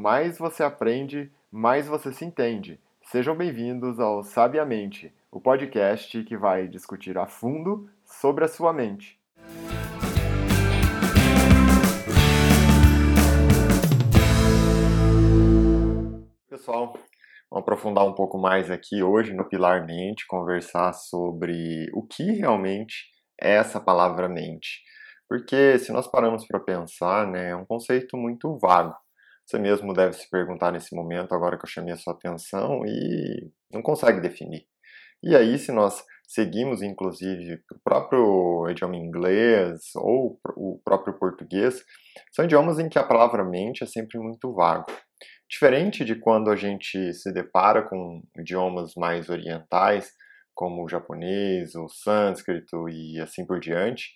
mais você aprende, mais você se entende. Sejam bem-vindos ao Sabiamente, o podcast que vai discutir a fundo sobre a sua mente. Pessoal, vamos aprofundar um pouco mais aqui hoje no Pilar Mente, conversar sobre o que realmente é essa palavra mente. Porque se nós paramos para pensar, né, é um conceito muito vago. Você mesmo deve se perguntar nesse momento, agora que eu chamei a sua atenção, e não consegue definir. E aí, se nós seguimos, inclusive, o próprio idioma inglês ou o próprio português, são idiomas em que a palavra mente é sempre muito vago. Diferente de quando a gente se depara com idiomas mais orientais, como o japonês, o sânscrito e assim por diante,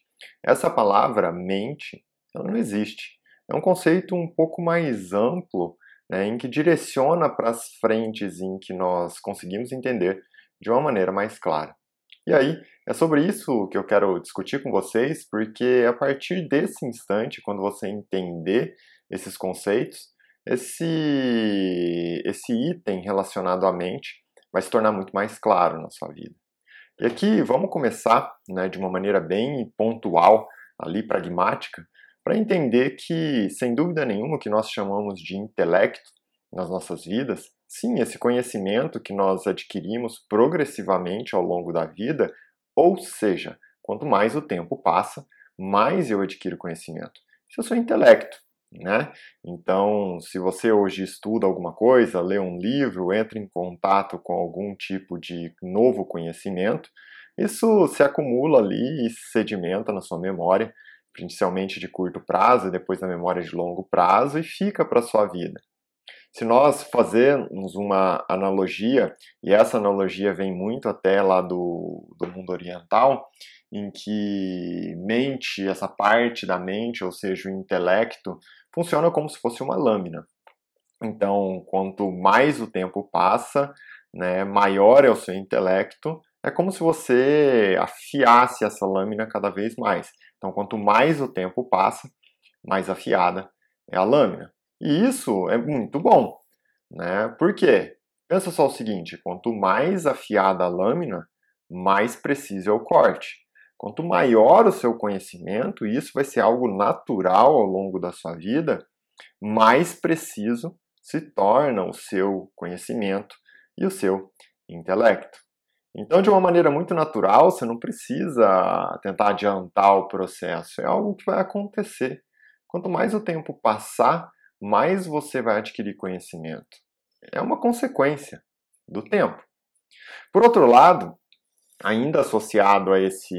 essa palavra mente, ela não existe. É um conceito um pouco mais amplo, né, em que direciona para as frentes em que nós conseguimos entender de uma maneira mais clara. E aí, é sobre isso que eu quero discutir com vocês, porque a partir desse instante, quando você entender esses conceitos, esse, esse item relacionado à mente vai se tornar muito mais claro na sua vida. E aqui vamos começar né, de uma maneira bem pontual, ali pragmática, para entender que, sem dúvida nenhuma, o que nós chamamos de intelecto nas nossas vidas, sim, esse conhecimento que nós adquirimos progressivamente ao longo da vida, ou seja, quanto mais o tempo passa, mais eu adquiro conhecimento. Isso é o seu intelecto né? Então, se você hoje estuda alguma coisa, lê um livro, entra em contato com algum tipo de novo conhecimento, isso se acumula ali e sedimenta na sua memória, principalmente de curto prazo depois na memória de longo prazo e fica para a sua vida. Se nós fazermos uma analogia, e essa analogia vem muito até lá do, do mundo oriental, em que mente, essa parte da mente, ou seja, o intelecto, funciona como se fosse uma lâmina. Então, quanto mais o tempo passa, né, maior é o seu intelecto, é como se você afiasse essa lâmina cada vez mais. Então, quanto mais o tempo passa, mais afiada é a lâmina. E isso é muito bom, né? Por quê? Pensa só o seguinte, quanto mais afiada a lâmina, mais preciso é o corte. Quanto maior o seu conhecimento, e isso vai ser algo natural ao longo da sua vida, mais preciso se torna o seu conhecimento e o seu intelecto. Então, de uma maneira muito natural, você não precisa tentar adiantar o processo, é algo que vai acontecer. Quanto mais o tempo passar, mais você vai adquirir conhecimento. É uma consequência do tempo. Por outro lado, ainda associado a esse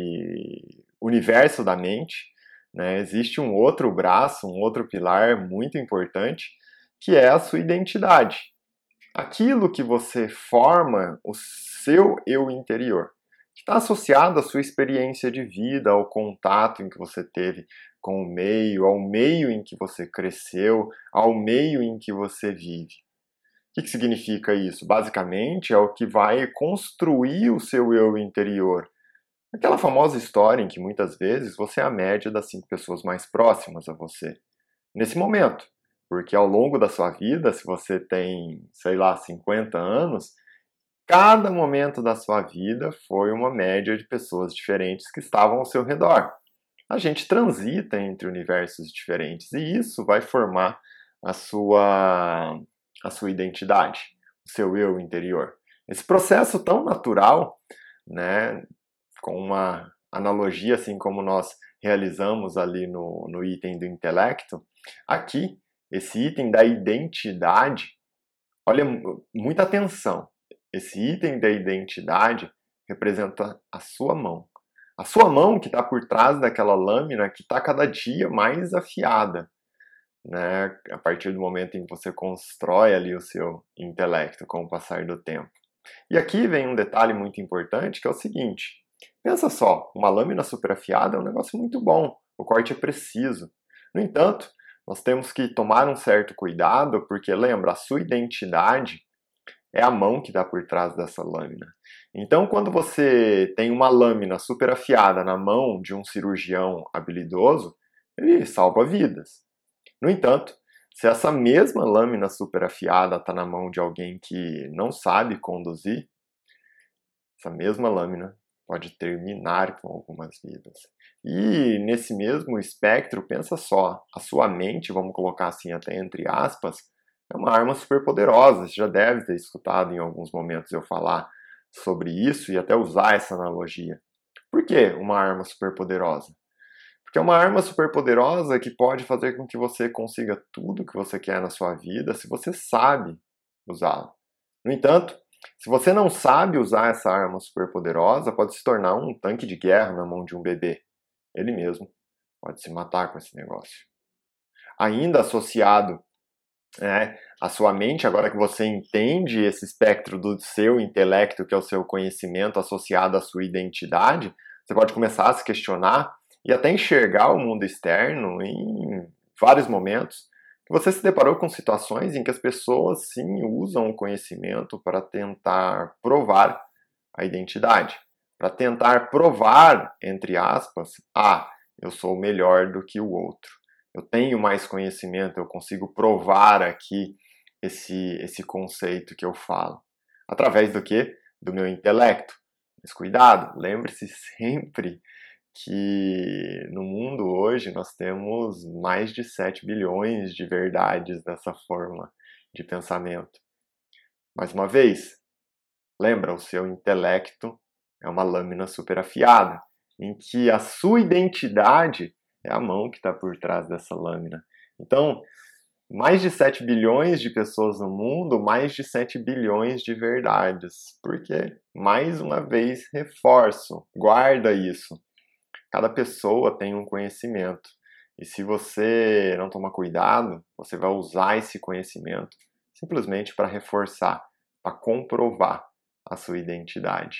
universo da mente, né, existe um outro braço, um outro pilar muito importante, que é a sua identidade. Aquilo que você forma o seu eu interior, que está associado à sua experiência de vida, ao contato em que você teve com o meio, ao meio em que você cresceu, ao meio em que você vive. O que, que significa isso? Basicamente é o que vai construir o seu eu interior. Aquela famosa história em que muitas vezes você é a média das cinco pessoas mais próximas a você. Nesse momento. Porque ao longo da sua vida, se você tem, sei lá, 50 anos, cada momento da sua vida foi uma média de pessoas diferentes que estavam ao seu redor. A gente transita entre universos diferentes e isso vai formar a sua a sua identidade, o seu eu interior. Esse processo tão natural, né, com uma analogia assim como nós realizamos ali no, no item do intelecto, aqui, esse item da identidade, olha, muita atenção, esse item da identidade representa a sua mão. A sua mão que está por trás daquela lâmina que está cada dia mais afiada né, a partir do momento em que você constrói ali o seu intelecto com o passar do tempo. E aqui vem um detalhe muito importante que é o seguinte: pensa só, uma lâmina superafiada é um negócio muito bom, o corte é preciso. No entanto, nós temos que tomar um certo cuidado, porque lembra, a sua identidade é a mão que está por trás dessa lâmina. Então, quando você tem uma lâmina superafiada na mão de um cirurgião habilidoso, ele salva vidas. No entanto, se essa mesma lâmina super afiada está na mão de alguém que não sabe conduzir, essa mesma lâmina pode terminar com algumas vidas. E nesse mesmo espectro, pensa só, a sua mente, vamos colocar assim até entre aspas, é uma arma super poderosa. Você já deve ter escutado em alguns momentos eu falar sobre isso e até usar essa analogia. Por que uma arma super poderosa? Porque é uma arma super poderosa que pode fazer com que você consiga tudo que você quer na sua vida se você sabe usá-la. No entanto, se você não sabe usar essa arma super poderosa, pode se tornar um tanque de guerra na mão de um bebê. Ele mesmo pode se matar com esse negócio. Ainda associado né, à sua mente, agora que você entende esse espectro do seu intelecto, que é o seu conhecimento associado à sua identidade, você pode começar a se questionar e até enxergar o mundo externo em vários momentos você se deparou com situações em que as pessoas sim usam o conhecimento para tentar provar a identidade, para tentar provar, entre aspas, ah, eu sou melhor do que o outro. Eu tenho mais conhecimento, eu consigo provar aqui esse, esse conceito que eu falo. Através do que? Do meu intelecto. Mas cuidado, lembre-se sempre que no mundo hoje nós temos mais de 7 bilhões de verdades dessa forma de pensamento. Mais uma vez, lembra, o seu intelecto é uma lâmina super afiada, em que a sua identidade é a mão que está por trás dessa lâmina. Então, mais de 7 bilhões de pessoas no mundo, mais de 7 bilhões de verdades. Por quê? Mais uma vez, reforço, guarda isso. Cada pessoa tem um conhecimento. E se você não tomar cuidado, você vai usar esse conhecimento simplesmente para reforçar, para comprovar a sua identidade.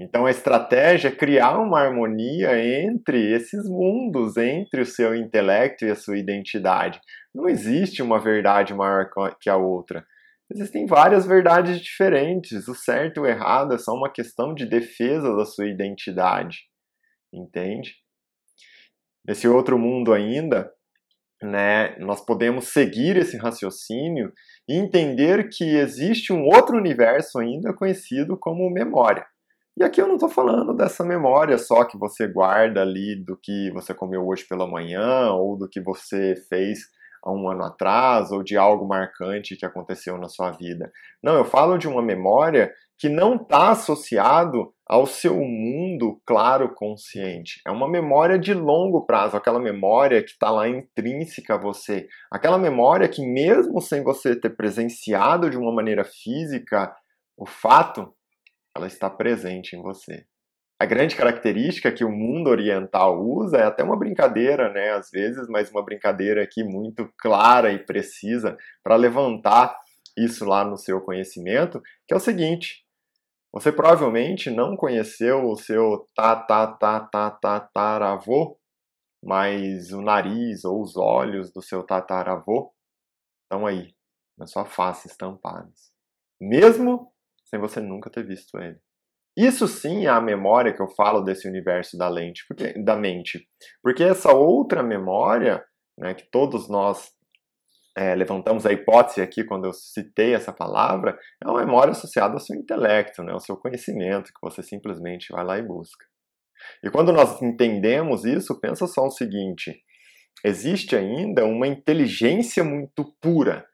Então a estratégia é criar uma harmonia entre esses mundos, entre o seu intelecto e a sua identidade. Não existe uma verdade maior que a outra. Existem várias verdades diferentes. O certo e o errado é só uma questão de defesa da sua identidade entende? Nesse outro mundo ainda, né, nós podemos seguir esse raciocínio e entender que existe um outro universo ainda conhecido como memória. E aqui eu não estou falando dessa memória só que você guarda ali do que você comeu hoje pela manhã ou do que você fez há um ano atrás ou de algo marcante que aconteceu na sua vida. Não, eu falo de uma memória que não está associado ao seu mundo claro consciente. É uma memória de longo prazo, aquela memória que está lá intrínseca a você, aquela memória que mesmo sem você ter presenciado de uma maneira física o fato, ela está presente em você. A grande característica que o mundo oriental usa é até uma brincadeira, né, às vezes, mas uma brincadeira aqui muito clara e precisa para levantar isso lá no seu conhecimento, que é o seguinte: você provavelmente não conheceu o seu tatatatataravô, mas o nariz ou os olhos do seu tataravô estão aí, na sua face estampados. Mesmo sem você nunca ter visto ele. Isso sim é a memória que eu falo desse universo da lente, porque, da mente. Porque essa outra memória, né, que todos nós é, levantamos a hipótese aqui quando eu citei essa palavra, é uma memória associada ao seu intelecto, né, ao seu conhecimento, que você simplesmente vai lá e busca. E quando nós entendemos isso, pensa só o seguinte: existe ainda uma inteligência muito pura,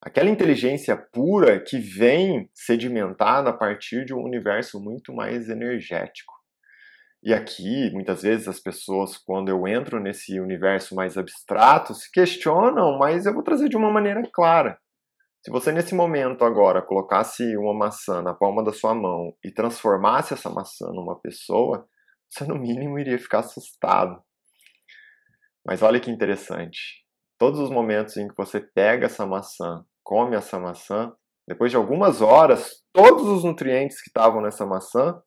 aquela inteligência pura que vem sedimentada a partir de um universo muito mais energético. E aqui, muitas vezes, as pessoas, quando eu entro nesse universo mais abstrato, se questionam, mas eu vou trazer de uma maneira clara. Se você, nesse momento agora, colocasse uma maçã na palma da sua mão e transformasse essa maçã numa pessoa, você, no mínimo, iria ficar assustado. Mas olha que interessante. Todos os momentos em que você pega essa maçã, come essa maçã, depois de algumas horas, todos os nutrientes que estavam nessa maçã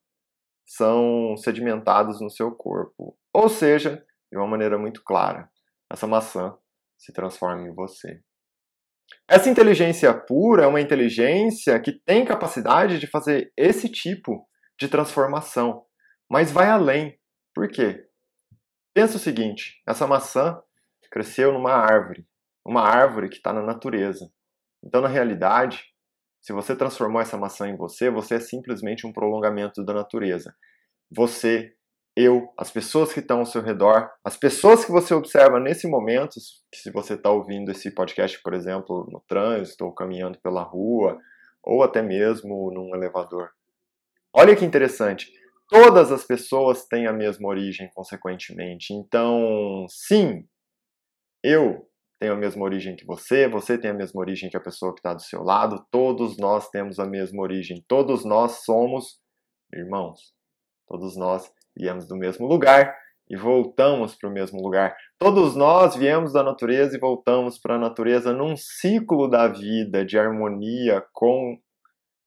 são sedimentados no seu corpo. Ou seja, de uma maneira muito clara, essa maçã se transforma em você. Essa inteligência pura é uma inteligência que tem capacidade de fazer esse tipo de transformação, mas vai além. Por quê? Pensa o seguinte: essa maçã cresceu numa árvore uma árvore que está na natureza. Então, na realidade, se você transformou essa maçã em você, você é simplesmente um prolongamento da natureza. Você, eu, as pessoas que estão ao seu redor, as pessoas que você observa nesse momento, se você está ouvindo esse podcast, por exemplo, no trânsito, ou caminhando pela rua, ou até mesmo num elevador. Olha que interessante. Todas as pessoas têm a mesma origem, consequentemente. Então, sim, eu tenho a mesma origem que você, você tem a mesma origem que a pessoa que está do seu lado, todos nós temos a mesma origem, todos nós somos irmãos, todos nós viemos do mesmo lugar e voltamos para o mesmo lugar. Todos nós viemos da natureza e voltamos para a natureza num ciclo da vida de harmonia com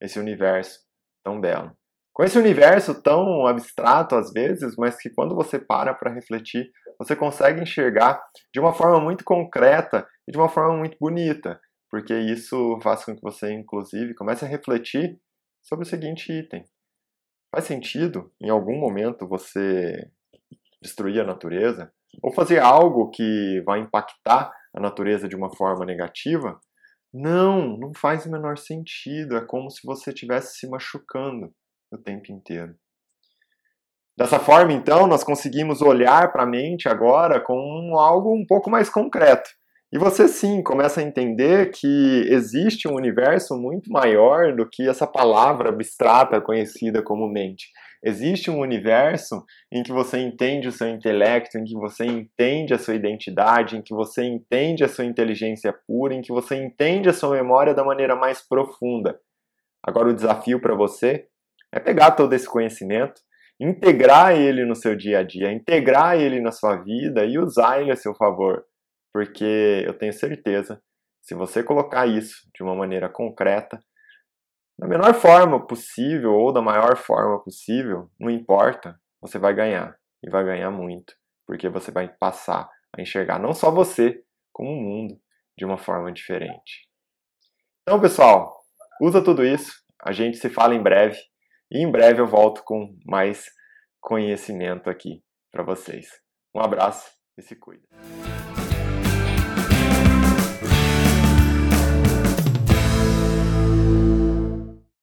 esse universo tão belo. Com esse universo tão abstrato às vezes, mas que quando você para para refletir, você consegue enxergar de uma forma muito concreta e de uma forma muito bonita, porque isso faz com que você, inclusive, comece a refletir sobre o seguinte item: faz sentido, em algum momento, você destruir a natureza? Ou fazer algo que vai impactar a natureza de uma forma negativa? Não, não faz o menor sentido. É como se você estivesse se machucando o tempo inteiro. Dessa forma, então, nós conseguimos olhar para a mente agora com algo um pouco mais concreto. E você sim começa a entender que existe um universo muito maior do que essa palavra abstrata conhecida como mente. Existe um universo em que você entende o seu intelecto, em que você entende a sua identidade, em que você entende a sua inteligência pura, em que você entende a sua memória da maneira mais profunda. Agora, o desafio para você é pegar todo esse conhecimento, integrar ele no seu dia a dia, integrar ele na sua vida e usar ele a seu favor. Porque eu tenho certeza, se você colocar isso de uma maneira concreta, da menor forma possível ou da maior forma possível, não importa, você vai ganhar. E vai ganhar muito. Porque você vai passar a enxergar não só você, como o mundo de uma forma diferente. Então, pessoal, usa tudo isso. A gente se fala em breve. E em breve eu volto com mais conhecimento aqui para vocês. Um abraço e se cuida.